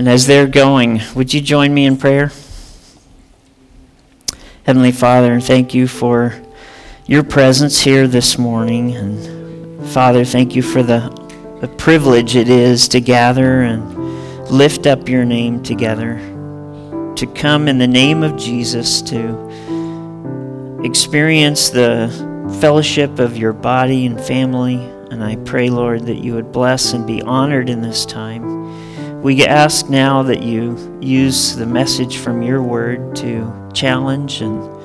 And as they're going, would you join me in prayer? Heavenly Father, thank you for your presence here this morning. And Father, thank you for the, the privilege it is to gather and lift up your name together, to come in the name of Jesus to experience the fellowship of your body and family. And I pray, Lord, that you would bless and be honored in this time. We ask now that you use the message from your word to challenge and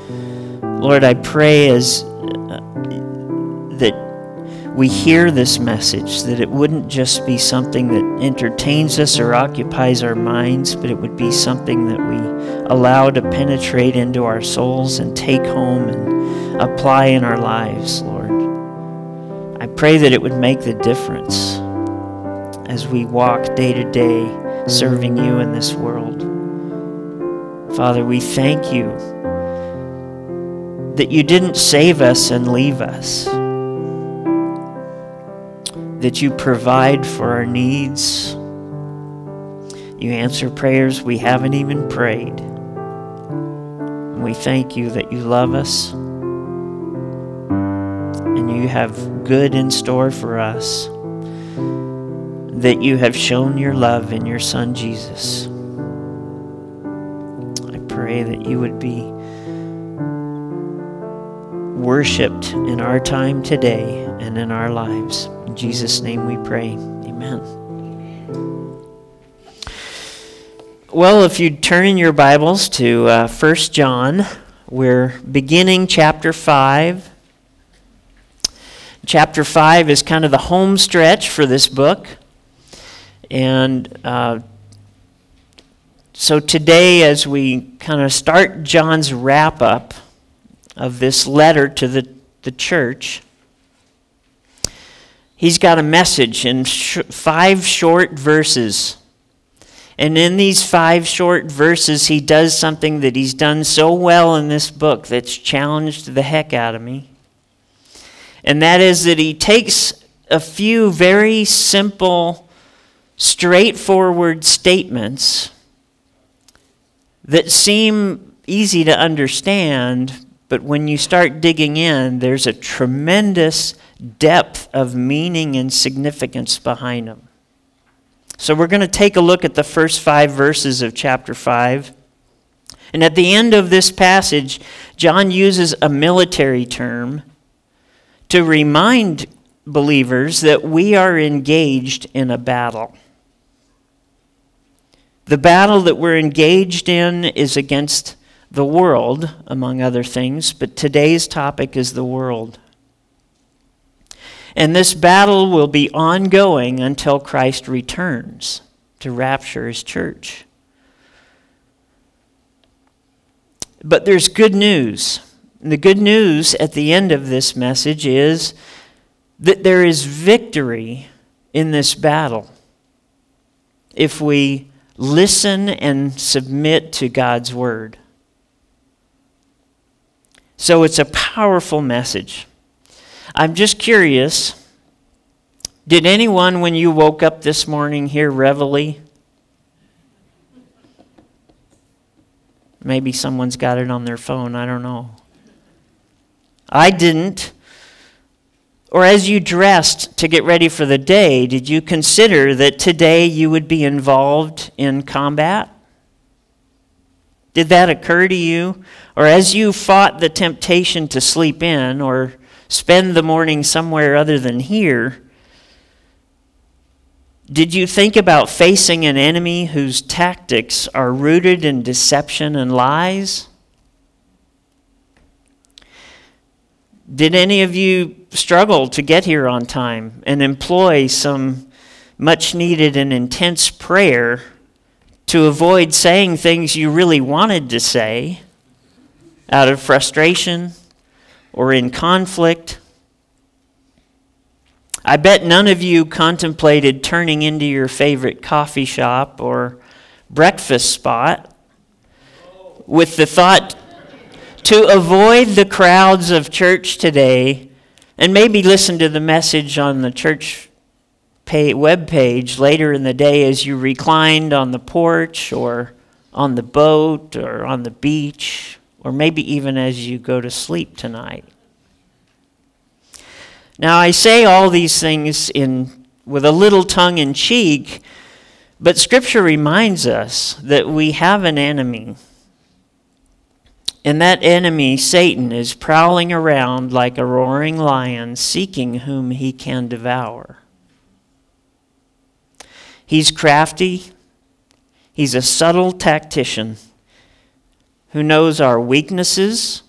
Lord, I pray as uh, that we hear this message that it wouldn't just be something that entertains us or occupies our minds, but it would be something that we allow to penetrate into our souls and take home and apply in our lives, Lord. I pray that it would make the difference as we walk day to day serving you in this world. Father, we thank you that you didn't save us and leave us, that you provide for our needs. You answer prayers we haven't even prayed. And we thank you that you love us and you have good in store for us that you have shown your love in your Son Jesus. I pray that you would be worshiped in our time today and in our lives. In Jesus' name we pray. Amen. Well, if you turn in your Bibles to uh, 1 John, we're beginning chapter 5. Chapter 5 is kind of the home stretch for this book. And uh, so today, as we kind of start John's wrap up of this letter to the, the church, he's got a message in sh- five short verses. And in these five short verses, he does something that he's done so well in this book that's challenged the heck out of me. And that is that he takes a few very simple straightforward statements that seem easy to understand, but when you start digging in, there's a tremendous depth of meaning and significance behind them. So we're going to take a look at the first five verses of chapter 5. And at the end of this passage, John uses a military term to remind believers that we are engaged in a battle. The battle that we're engaged in is against the world, among other things, but today's topic is the world. And this battle will be ongoing until Christ returns to rapture his church. But there's good news. the good news at the end of this message is that there is victory in this battle if we listen and submit to God's word. So it's a powerful message. I'm just curious did anyone, when you woke up this morning, hear Reveille? Maybe someone's got it on their phone. I don't know. I didn't. Or as you dressed to get ready for the day, did you consider that today you would be involved in combat? Did that occur to you? Or as you fought the temptation to sleep in or spend the morning somewhere other than here, did you think about facing an enemy whose tactics are rooted in deception and lies? Did any of you struggle to get here on time and employ some much needed and intense prayer to avoid saying things you really wanted to say out of frustration or in conflict? I bet none of you contemplated turning into your favorite coffee shop or breakfast spot with the thought to avoid the crowds of church today and maybe listen to the message on the church web page later in the day as you reclined on the porch or on the boat or on the beach, or maybe even as you go to sleep tonight. Now, I say all these things in, with a little tongue in cheek, but Scripture reminds us that we have an enemy. And that enemy, Satan, is prowling around like a roaring lion, seeking whom he can devour. He's crafty, He's a subtle tactician who knows our weaknesses.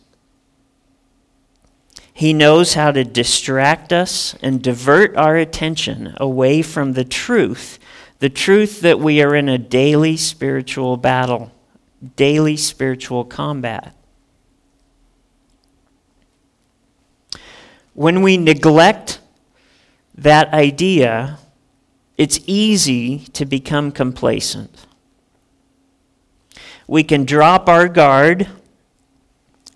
He knows how to distract us and divert our attention away from the truth, the truth that we are in a daily spiritual battle, daily spiritual combat. When we neglect that idea, it's easy to become complacent we can drop our guard.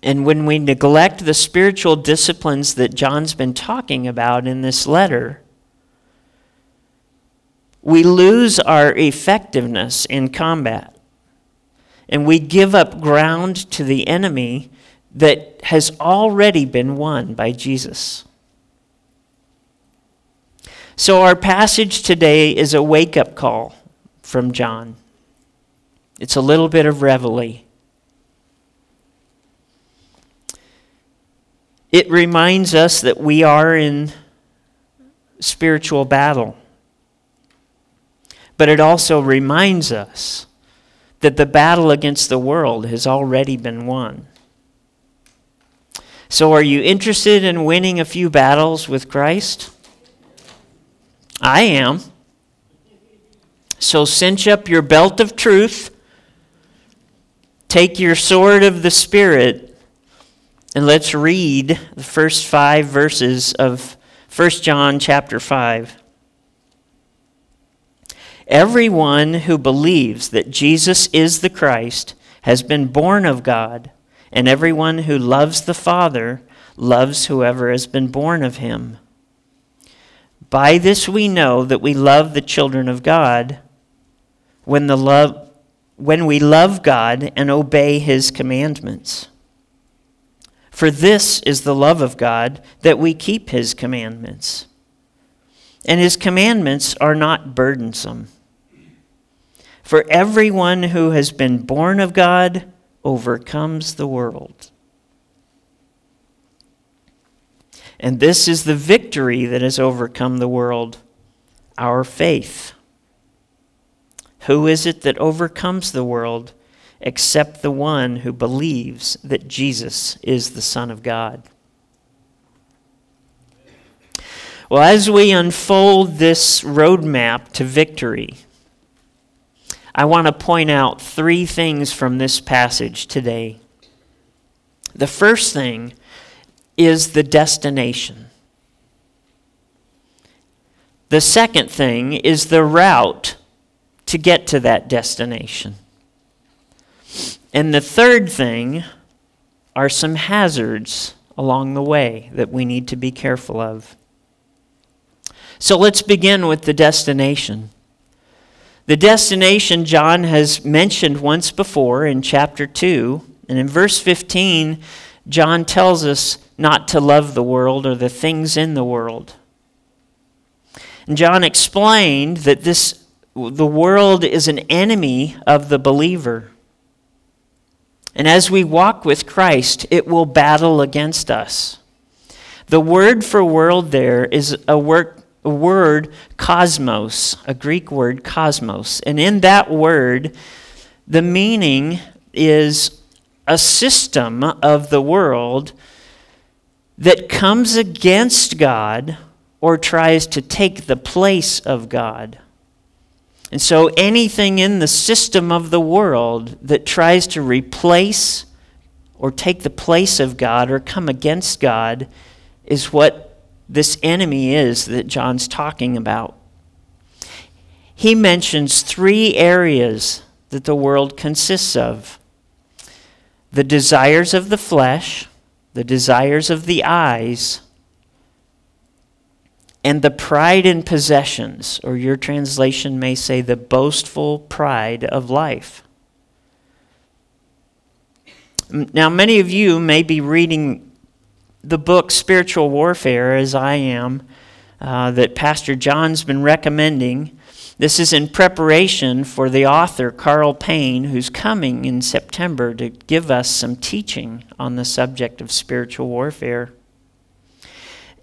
And when we neglect the spiritual disciplines that John's been talking about in this letter, we lose our effectiveness in combat. And we give up ground to the enemy that has already been won by Jesus. So, our passage today is a wake up call from John. It's a little bit of reveille. It reminds us that we are in spiritual battle. But it also reminds us that the battle against the world has already been won. So, are you interested in winning a few battles with Christ? I am. So, cinch up your belt of truth Take your sword of the Spirit and let's read the first five verses of 1 John chapter 5. Everyone who believes that Jesus is the Christ has been born of God, and everyone who loves the Father loves whoever has been born of him. By this we know that we love the children of God when the love when we love God and obey his commandments. For this is the love of God, that we keep his commandments. And his commandments are not burdensome. For everyone who has been born of God overcomes the world. And this is the victory that has overcome the world our faith. Who is it that overcomes the world except the one who believes that Jesus is the Son of God? Well, as we unfold this roadmap to victory, I want to point out three things from this passage today. The first thing is the destination. The second thing is the route to get to that destination. And the third thing are some hazards along the way that we need to be careful of. So let's begin with the destination. The destination John has mentioned once before in chapter 2, and in verse 15, John tells us not to love the world or the things in the world. And John explained that this the world is an enemy of the believer. And as we walk with Christ, it will battle against us. The word for world there is a word, a word cosmos, a Greek word cosmos. And in that word, the meaning is a system of the world that comes against God or tries to take the place of God. And so anything in the system of the world that tries to replace or take the place of God or come against God is what this enemy is that John's talking about. He mentions three areas that the world consists of the desires of the flesh, the desires of the eyes, and the pride in possessions, or your translation may say the boastful pride of life. Now, many of you may be reading the book Spiritual Warfare, as I am, uh, that Pastor John's been recommending. This is in preparation for the author, Karl Payne, who's coming in September to give us some teaching on the subject of spiritual warfare.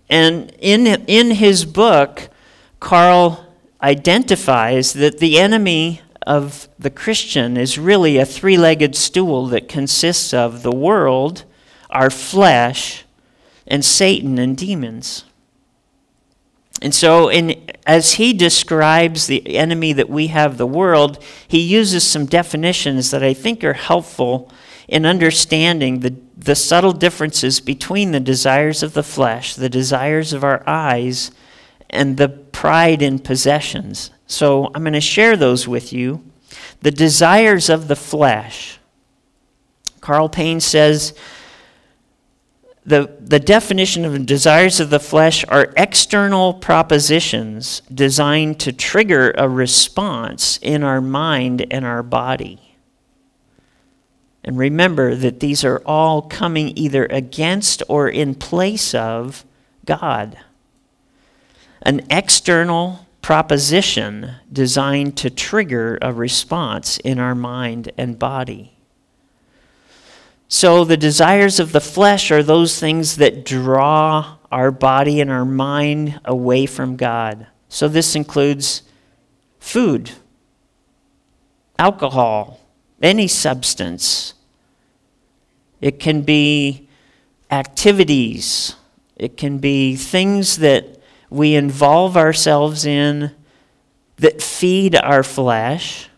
And in, in his book, Karl identifies that the enemy of the Christian is really a three legged stool that consists of the world, our flesh, and Satan and demons. And so, in, as he describes the enemy that we have, the world, he uses some definitions that I think are helpful in understanding the, the subtle differences between the desires of the flesh, the desires of our eyes, and the pride in possessions. So I'm going to share those with you. The desires of the flesh. Karl Payne says the, the definition of desires of the flesh are external propositions designed to trigger a response in our mind and our body. And remember that these are all coming either against or in place of God. An external proposition designed to trigger a response in our mind and body. So, the desires of the flesh are those things that draw our body and our mind away from God. So, this includes food, alcohol, any substance. It can be activities. It can be things that we involve ourselves in that feed our flesh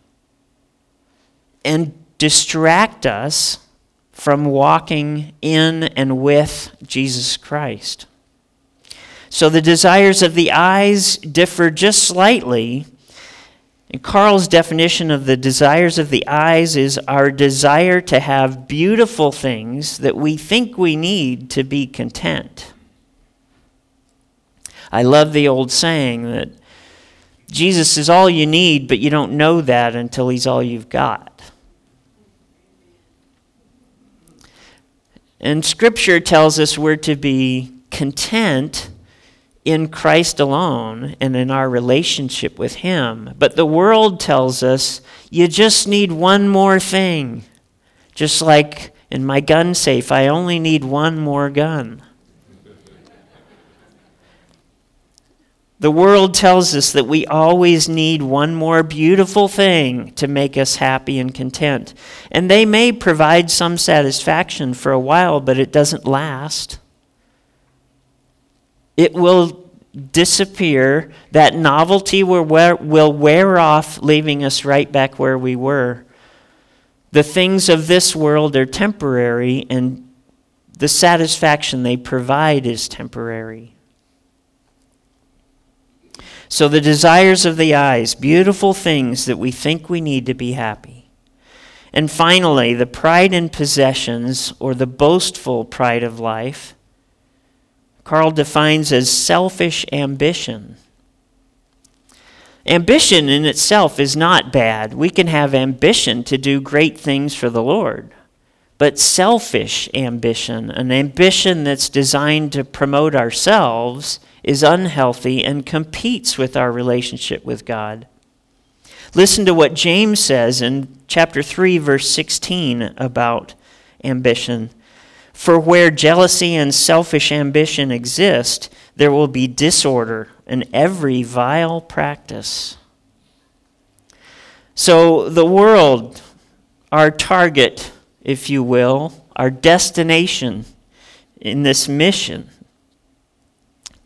and distract us from walking in and with Jesus Christ. So the desires of the eyes differ just slightly and Karl's definition of the desires of the eyes is our desire to have beautiful things that we think we need to be content. I love the old saying that Jesus is all you need, but you don't know that until he's all you've got. And Scripture tells us we're to be content in Christ alone and in our relationship with Him. But the world tells us you just need one more thing. Just like in my gun safe, I only need one more gun. The world tells us that we always need one more beautiful thing to make us happy and content. And they may provide some satisfaction for a while, but it doesn't last it will disappear. That novelty will wear, off, leaving us right back where we were. The things of this world are temporary, and the satisfaction they provide is temporary. So, the desires of the eyes, beautiful things that we think we need to be happy. And finally, the pride in possessions, or the boastful pride of life Karl defines as selfish ambition. Ambition in itself is not bad. We can have ambition to do great things for the Lord. But selfish ambition, an ambition that's designed to promote ourselves, is unhealthy and competes with our relationship with God. Listen to what James says in chapter 3, verse 16 about ambition. For where jealousy and selfish ambition exist, there will be disorder and every vile practice. So, the world, our target, if you will, our destination in this mission,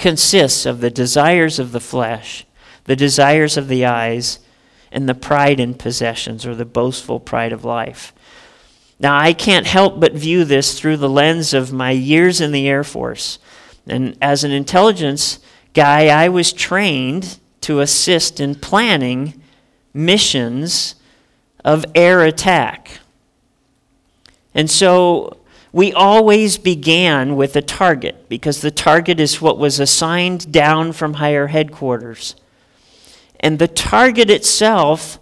consists of the desires of the flesh, the desires of the eyes, and the pride in possessions or the boastful pride of life. Now, I can't help but view this through the lens of my years in the Air Force. And as an intelligence guy, I was trained to assist in planning missions of air attack. And so We always began with a target because the target is what was assigned down from higher headquarters. And the target itself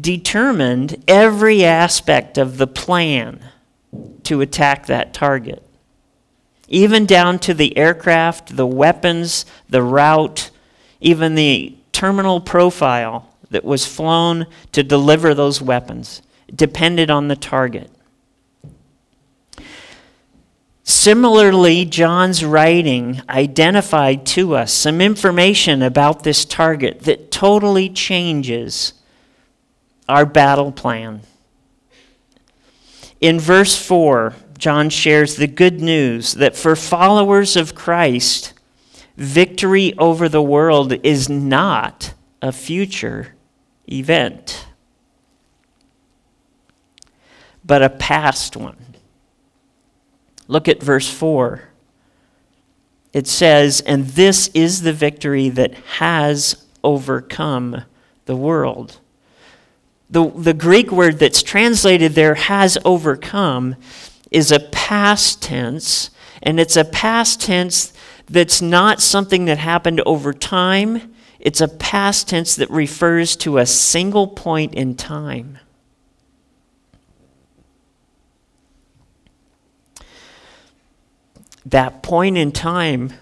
determined every aspect of the plan to attack that target, even down to the aircraft, the weapons, the route, even the terminal profile that was flown to deliver those weapons. Depended on the target. Similarly, John's writing identified to us some information about this target that totally changes our battle plan. In verse 4, John shares the good news that for followers of Christ, victory over the world is not a future event, but a past one. Look at verse 4. It says, And this is the victory that has overcome the world the, the Greek word that's translated there, has overcome, is a past tense, and it's a past tense that's not something that happened over time. It's a past tense that refers to a single point in time. That point in time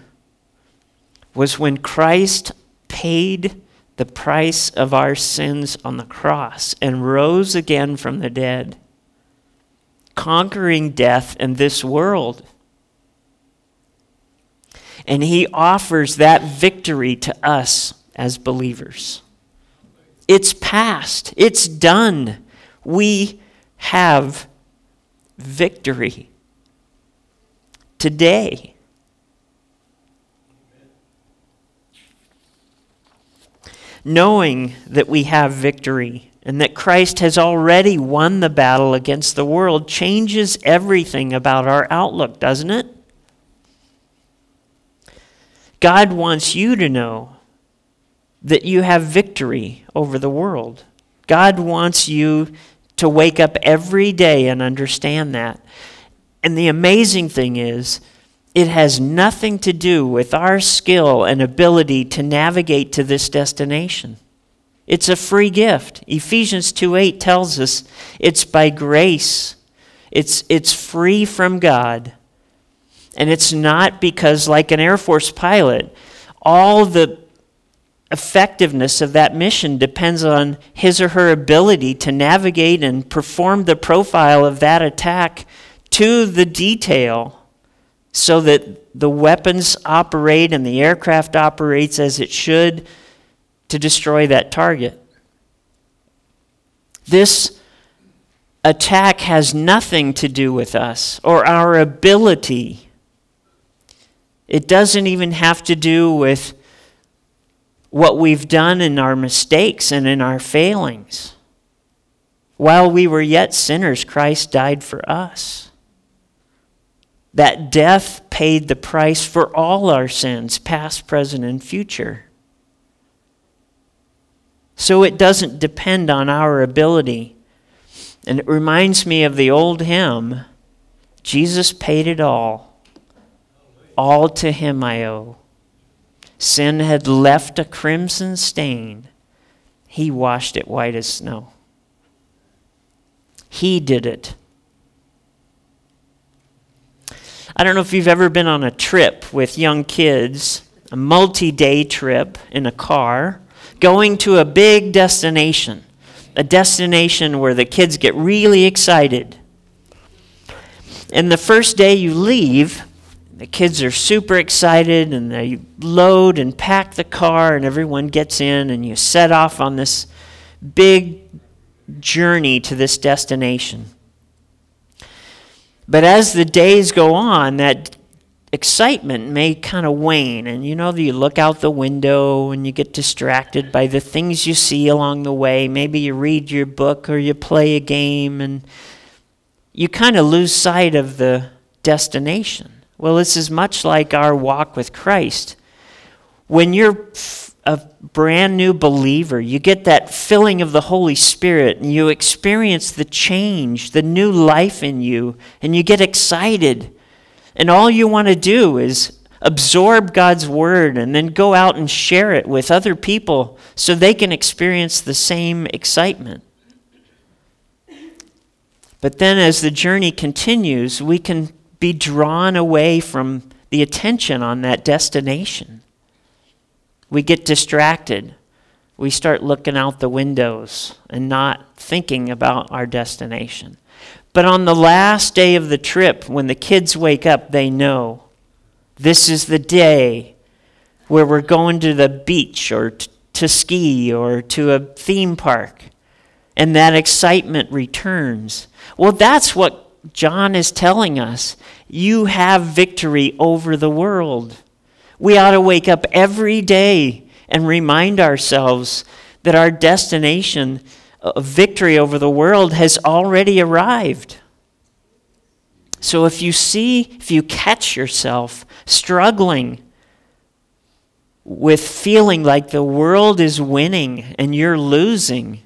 was when Christ paid the price of our sins on the cross and rose again from the dead, conquering death and this world. And he offers that victory to us as believers. It's past, it's done. We have victory today. knowing that we have victory and that Christ has already won the battle against the world changes everything about our outlook, doesn't it? God wants you to know that you have victory over the world. God wants you to wake up every day and understand that. And the amazing thing is, it has nothing to do with our skill and ability to navigate to this destination. It's a free gift. Ephesians 2:8 tells us it's by grace. It's it's free from God. And it's not because like an Air Force pilot, all the effectiveness of that mission depends on his or her ability to navigate and perform the profile of that attack to the detail so that the weapons operate and the aircraft operates as it should to destroy that target. This attack has nothing to do with us or our ability. It doesn't even have to do with what we've done in our mistakes and in our failings. While we were yet sinners, Christ died for us that death paid the price for all our sins, past, present, and future. So it doesn't depend on our ability. And it reminds me of the old hymn Jesus paid it all. All to him I owe. Sin had left a crimson stain. He washed it white as snow. He did it. I don't know if you've ever been on a trip with young kids, a multi day trip in a car, going to a big destination, a destination where the kids get really excited. And the first day you leave, the kids are super excited and they load and pack the car, and everyone gets in, and you set off on this big journey to this destination. But as the days go on, that excitement may kind of wane. And you know, you look out the window and you get distracted by the things you see along the way. Maybe you read your book or you play a game and you kind of lose sight of the destination. Well, this is much like our walk with Christ. When you're a brand new believer, you get that filling of the Holy Spirit and you experience the change, the new life in you, and you get excited. And all you want to do is absorb God's word and then go out and share it with other people so they can experience the same excitement. But then as the journey continues, we can be drawn away from the attention on that destination. We get distracted. We start looking out the windows and not thinking about our destination. But on the last day of the trip, when the kids wake up, they know this is the day where we're going to the beach or t- to ski or to a theme park. And that excitement returns. Well, that's what John is telling us. You have victory over the world. We ought to wake up every day and remind ourselves that our destination of victory over the world has already arrived. So if you see, if you catch yourself struggling with feeling like the world is winning and you're losing,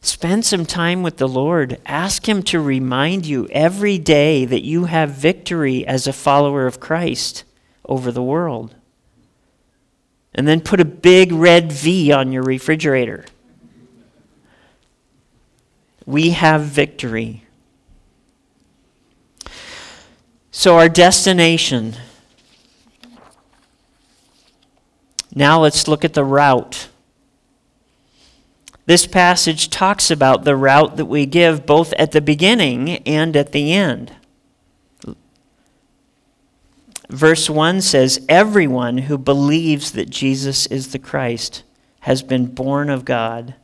spend some time with the Lord. Ask Him to remind you every day that you have victory as a follower of Christ over the world. And then put a big red V on your refrigerator. We have victory. So, our destination. Now, let's look at the route. This passage talks about the route that we give both at the beginning and at the end. Verse 1 says, Everyone who believes that Jesus is the Christ has been born of God.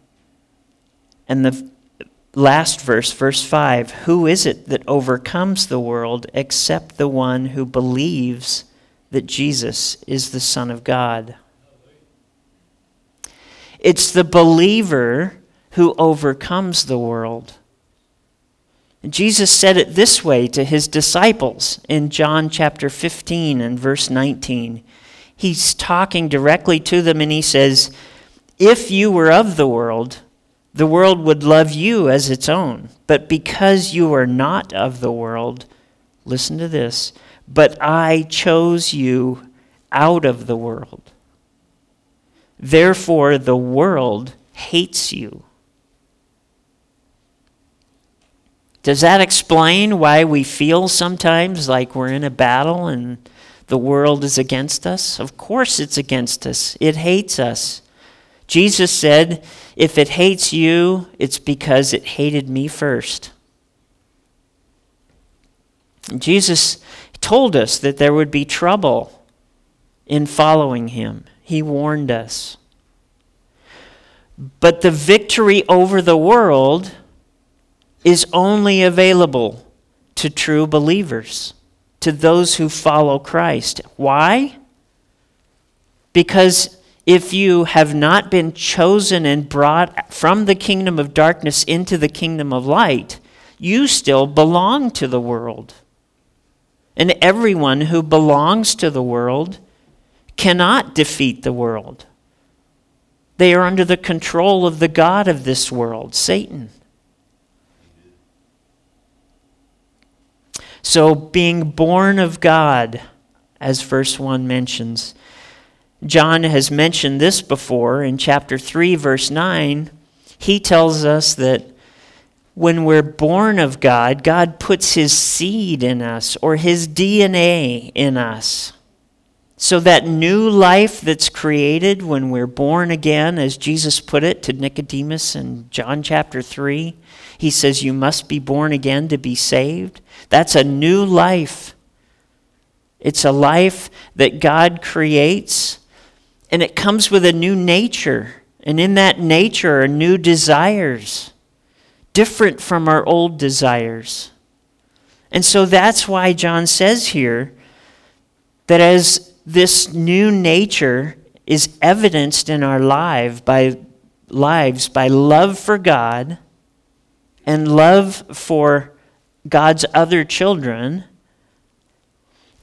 And the last verse, verse 5 Who is it that overcomes the world except the one who believes that Jesus is the Son of God? It's the believer who overcomes the world. Jesus said it this way to his disciples in John chapter 15 and verse 19. He's talking directly to them and he says, If you were of the world, the world would love you as its own. But because you are not of the world, listen to this, but I chose you out of the world. Therefore, the world hates you. Does that explain why we feel sometimes like we're in a battle and the world is against us? Of course, it's against us, it hates us. Jesus said, If it hates you, it's because it hated me first. Jesus told us that there would be trouble in following him. He warned us. But the victory over the world is only available to true believers, to those who follow Christ. Why? Because if you have not been chosen and brought from the kingdom of darkness into the kingdom of light, you still belong to the world. And everyone who belongs to the world cannot defeat the world. They are under the control of the God of this world, Satan. So, being born of God, as verse 1 mentions, John has mentioned this before in chapter 3, verse 9. He tells us that when we're born of God, God puts his seed in us or his DNA in us. So that new life that's created when we're born again, as Jesus put it to Nicodemus in John chapter 3, he says, You must be born again to be saved. That's a new life. It's a life that God creates and it comes with a new nature. And in that nature are new desires, different from our old desires. And so that's why John says here that as this new nature is evidenced in our life by, lives by love for God and love for God's other children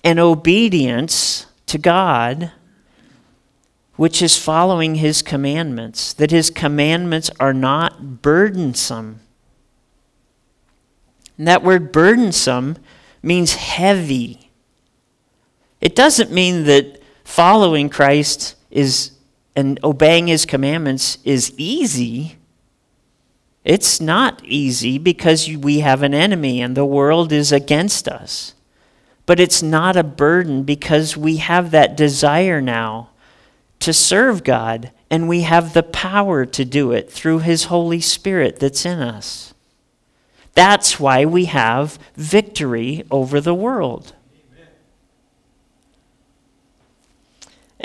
and obedience to God which is following his commandments, that his commandments are not burdensome. And that word burdensome means heavy. It doesn't mean that following Christ is and obeying his commandments is easy. It's not easy because we have an enemy and the world is against us. But it's not a burden because we have that desire now to serve God and we have the power to do it through his Holy Spirit that's in us. That's why we have victory over the world.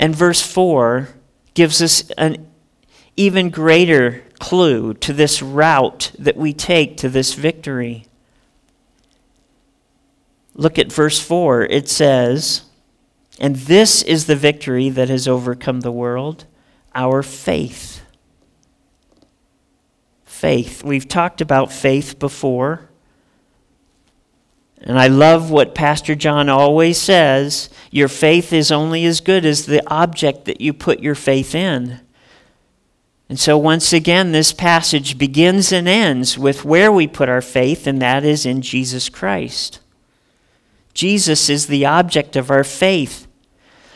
And verse 4 gives us an even greater clue to this route that we take to this victory. Look at verse 4. It says, And this is the victory that has overcome the world, our faith. Faith. We've talked about faith before. And I love what Pastor John always says your faith is only as good as the object that you put your faith in. And so, once again, this passage begins and ends with where we put our faith, and that is in Jesus Christ. Jesus is the object of our faith.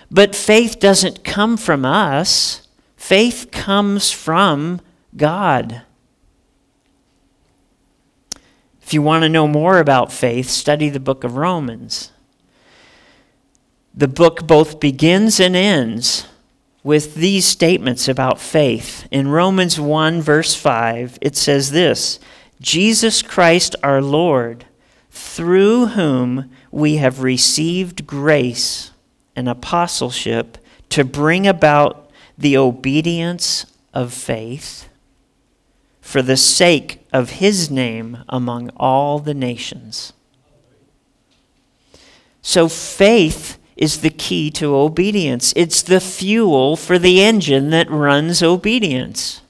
But faith doesn't come from us, faith comes from God. If you want to know more about faith, study the book of Romans. The book both begins and ends with these statements about faith. In Romans 1, verse 5, it says this Jesus Christ our Lord, through whom we have received grace and apostleship to bring about the obedience of faith for the sake of his name among all the nations. So faith is the key to obedience. It's the fuel for the engine that runs obedience.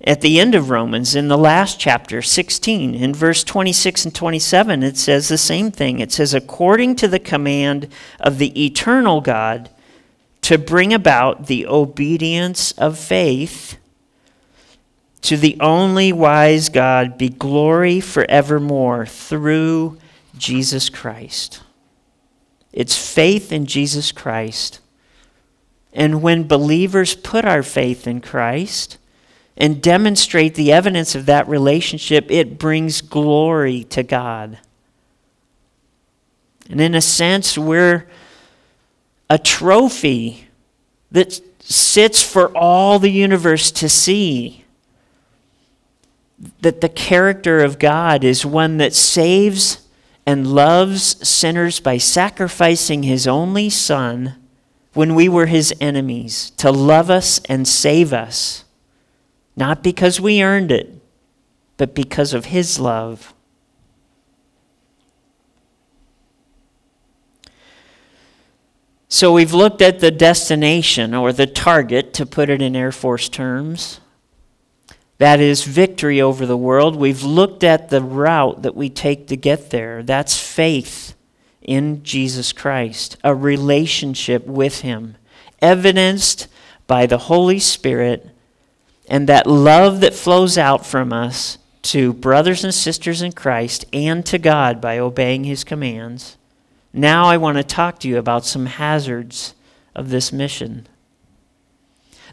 At the end of Romans, in the last chapter, 16, in verse 26 and 27, it says the same thing. It says, according to the command of the eternal God, to bring about the obedience of faith to the only wise God be glory forevermore through Jesus Christ. It's faith in Jesus Christ. And when believers put our faith in Christ and demonstrate the evidence of that relationship, it brings glory to God. And in a sense, we're a trophy that sits for all the universe to see that the character of God is one that saves and loves sinners by sacrificing his only Son when we were his enemies to love us and save us, not because we earned it, but because of his love. So we've looked at the destination or the target, to put it in Air Force terms. That is victory over the world. We've looked at the route that we take to get there. That's faith in Jesus Christ, a relationship with Him, evidenced by the Holy Spirit and that love that flows out from us to brothers and sisters in Christ and to God by obeying His commands. Now I want to talk to you about some hazards of this mission.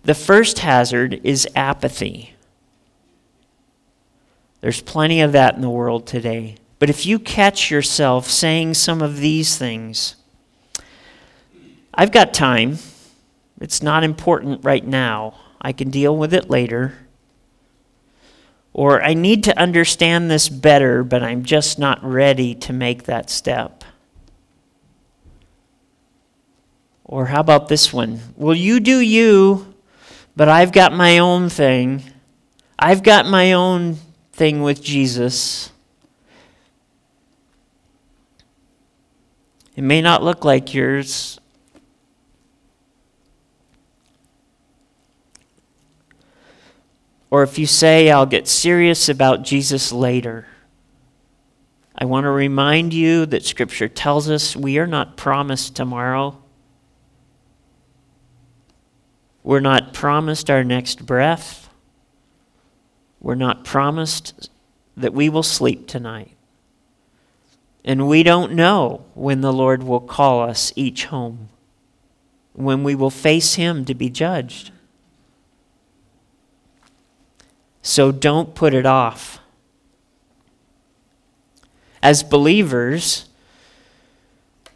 The first hazard is apathy. There's plenty of that in the world today. But if you catch yourself saying some of these things, I've got time. It's not important right now. I can deal with it later. Or I need to understand this better, but I'm just not ready to make that step. Or how about this one? Well, you do you, but I've got my own thing. I've got my own thing with Jesus. It may not look like yours. Or if you say, I'll get serious about Jesus later, I want to remind you that Scripture tells us we are not promised tomorrow. We're not promised our next breath. We're not promised that we will sleep tonight. And we don't know when the Lord will call us each home, when we will face Him to be judged. So don't put it off. As believers,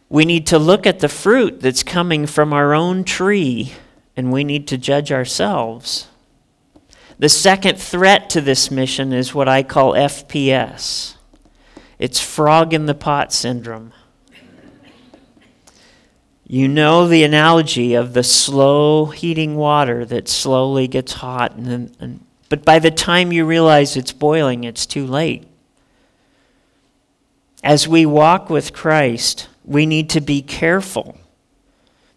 we need to look at the fruit that's coming from our own tree and we need to judge ourselves. The second threat to this mission is what I call FPS it's frog in the pot syndrome. You know the analogy of the slow heating water that slowly gets hot, and, and, but by the time you realize it's boiling, it's too late. As we walk with Christ, we need to be careful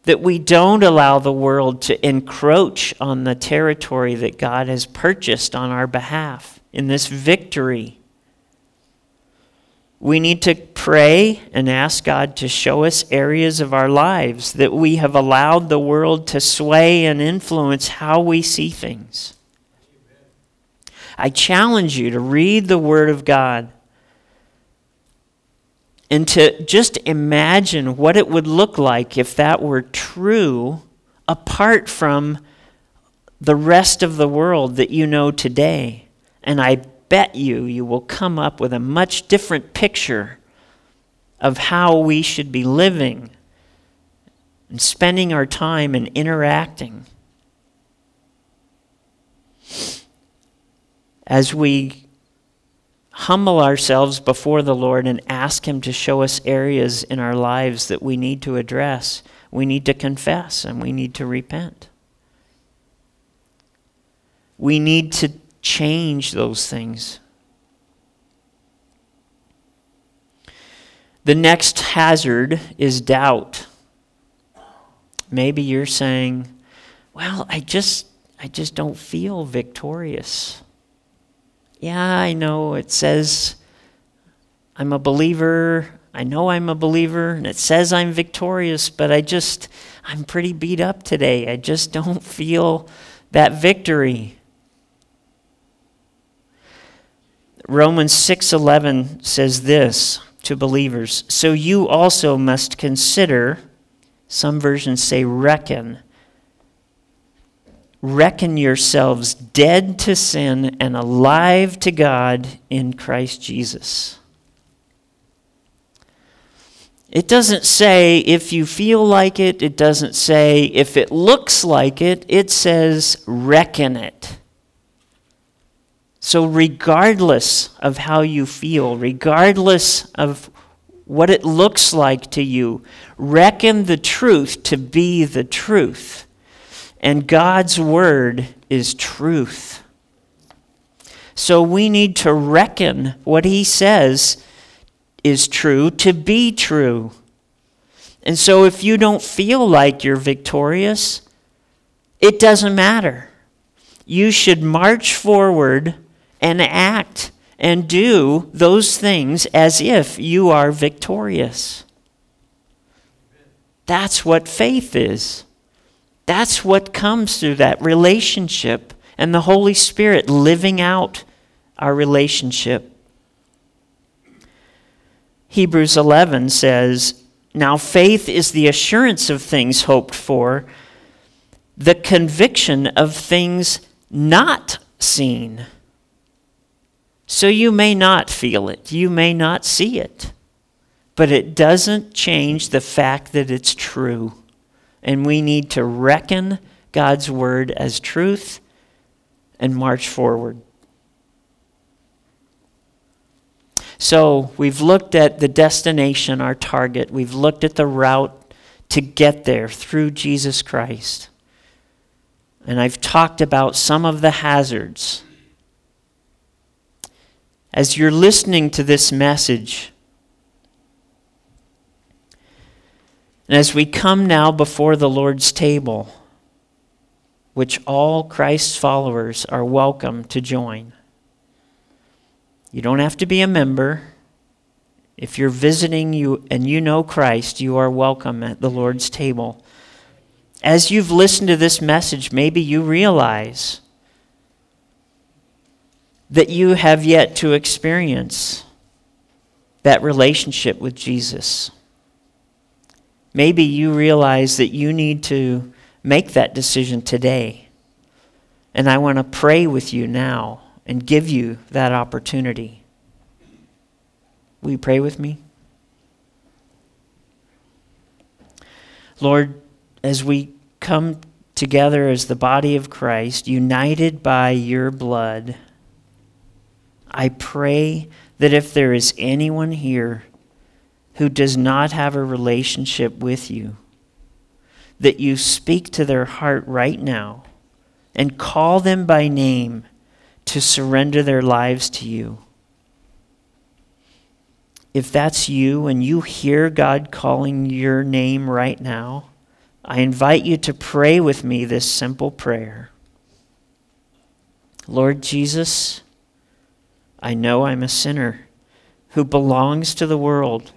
that we don't allow the world to encroach on the territory that God has purchased on our behalf in this victory. We need to pray and ask God to show us areas of our lives that we have allowed the world to sway and influence how we see things. I challenge you to read the Word of God and to just imagine what it would look like if that were true apart from the rest of the world that you know today. And I bet you you will come up with a much different picture of how we should be living and spending our time and interacting. As we humble ourselves before the Lord and ask Him to show us areas in our lives that we need to address. We need to confess and we need to repent. We need to change those things. The next hazard is doubt. Maybe you're saying, well, I just I just don't feel victorious yeah, I know it says I'm a believer. I know I'm a believer, and it says I'm victorious, but I just, I'm pretty beat up today. I just don't feel that victory. Romans 6:11 says this to believers, "So you also must consider, some versions say reckon, reckon yourselves dead to sin and alive to God in Christ Jesus. It doesn't say if you feel like it, it doesn't say if it looks like it, it says reckon it. So, regardless of how you feel, regardless of what it looks like to you, reckon the truth to be the truth. And God's word is truth. So we need to reckon what he says is true to be true. And so if you don't feel like you're victorious, it doesn't matter. You should march forward and act and do those things as if you are victorious. That's what faith is. That's what comes through that relationship and the Holy Spirit living out our relationship. Hebrews 11 says, Now faith is the assurance of things hoped for, the conviction of things not seen. So you may not feel it, you may not see it, but it doesn't change the fact that it's true and we need to reckon God's word as truth and march forward. So, we've looked at the destination, our target. We've looked at the route to get there through Jesus Christ. And I've talked about some of the hazards. As you're listening to this message, And as we come now before the Lord's table, which all Christ's followers are welcome to join, you don't have to be a member. If you're visiting you and you know Christ, you are welcome at the Lord's table. as you've listened to this message, maybe you realize that you have yet to experience that relationship with Jesus. Maybe you realize that you need to make that decision today. And I want to pray with you now and give you that opportunity. Will you pray with me? Lord, as we come together as the body of Christ, united by your blood, I pray that if there is anyone here who does not have a relationship with you, that you speak to their heart right now and call them by name to surrender their lives to you. If that's you and you hear God calling your name right now, I invite you to pray with me this simple prayer Lord Jesus, I know I'm a sinner who belongs to the world.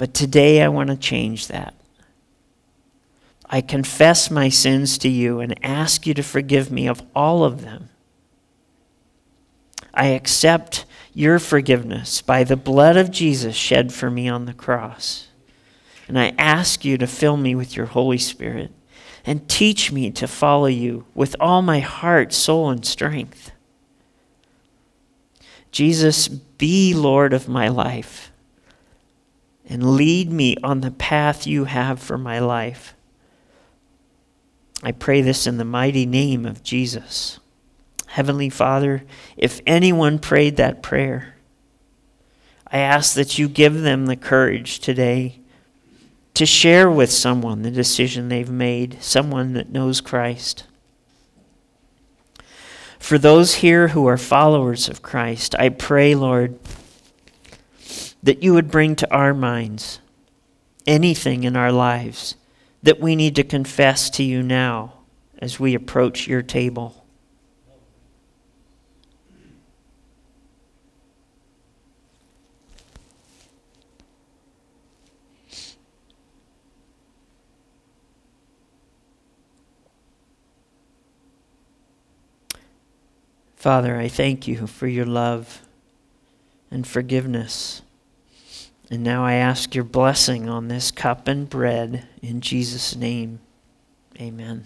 But today I want to change that. I confess my sins to you and ask you to forgive me of all of them. I accept your forgiveness by the blood of Jesus shed for me on the cross. And I ask you to fill me with your Holy Spirit and teach me to follow you with all my heart, soul, and strength. Jesus, be Lord of my life and lead me on the path you have for my life. I pray this in the mighty name of Jesus. Heavenly Father, if anyone prayed that prayer, I ask that you give them the courage today to share with someone the decision they've made, someone that knows Christ. For those here who are followers of Christ, I pray, Lord, that you would bring to our minds anything in our lives that we need to confess to you now as we approach your table. Father, I thank you for your love and forgiveness. And now I ask your blessing on this cup and bread in Jesus' name. Amen.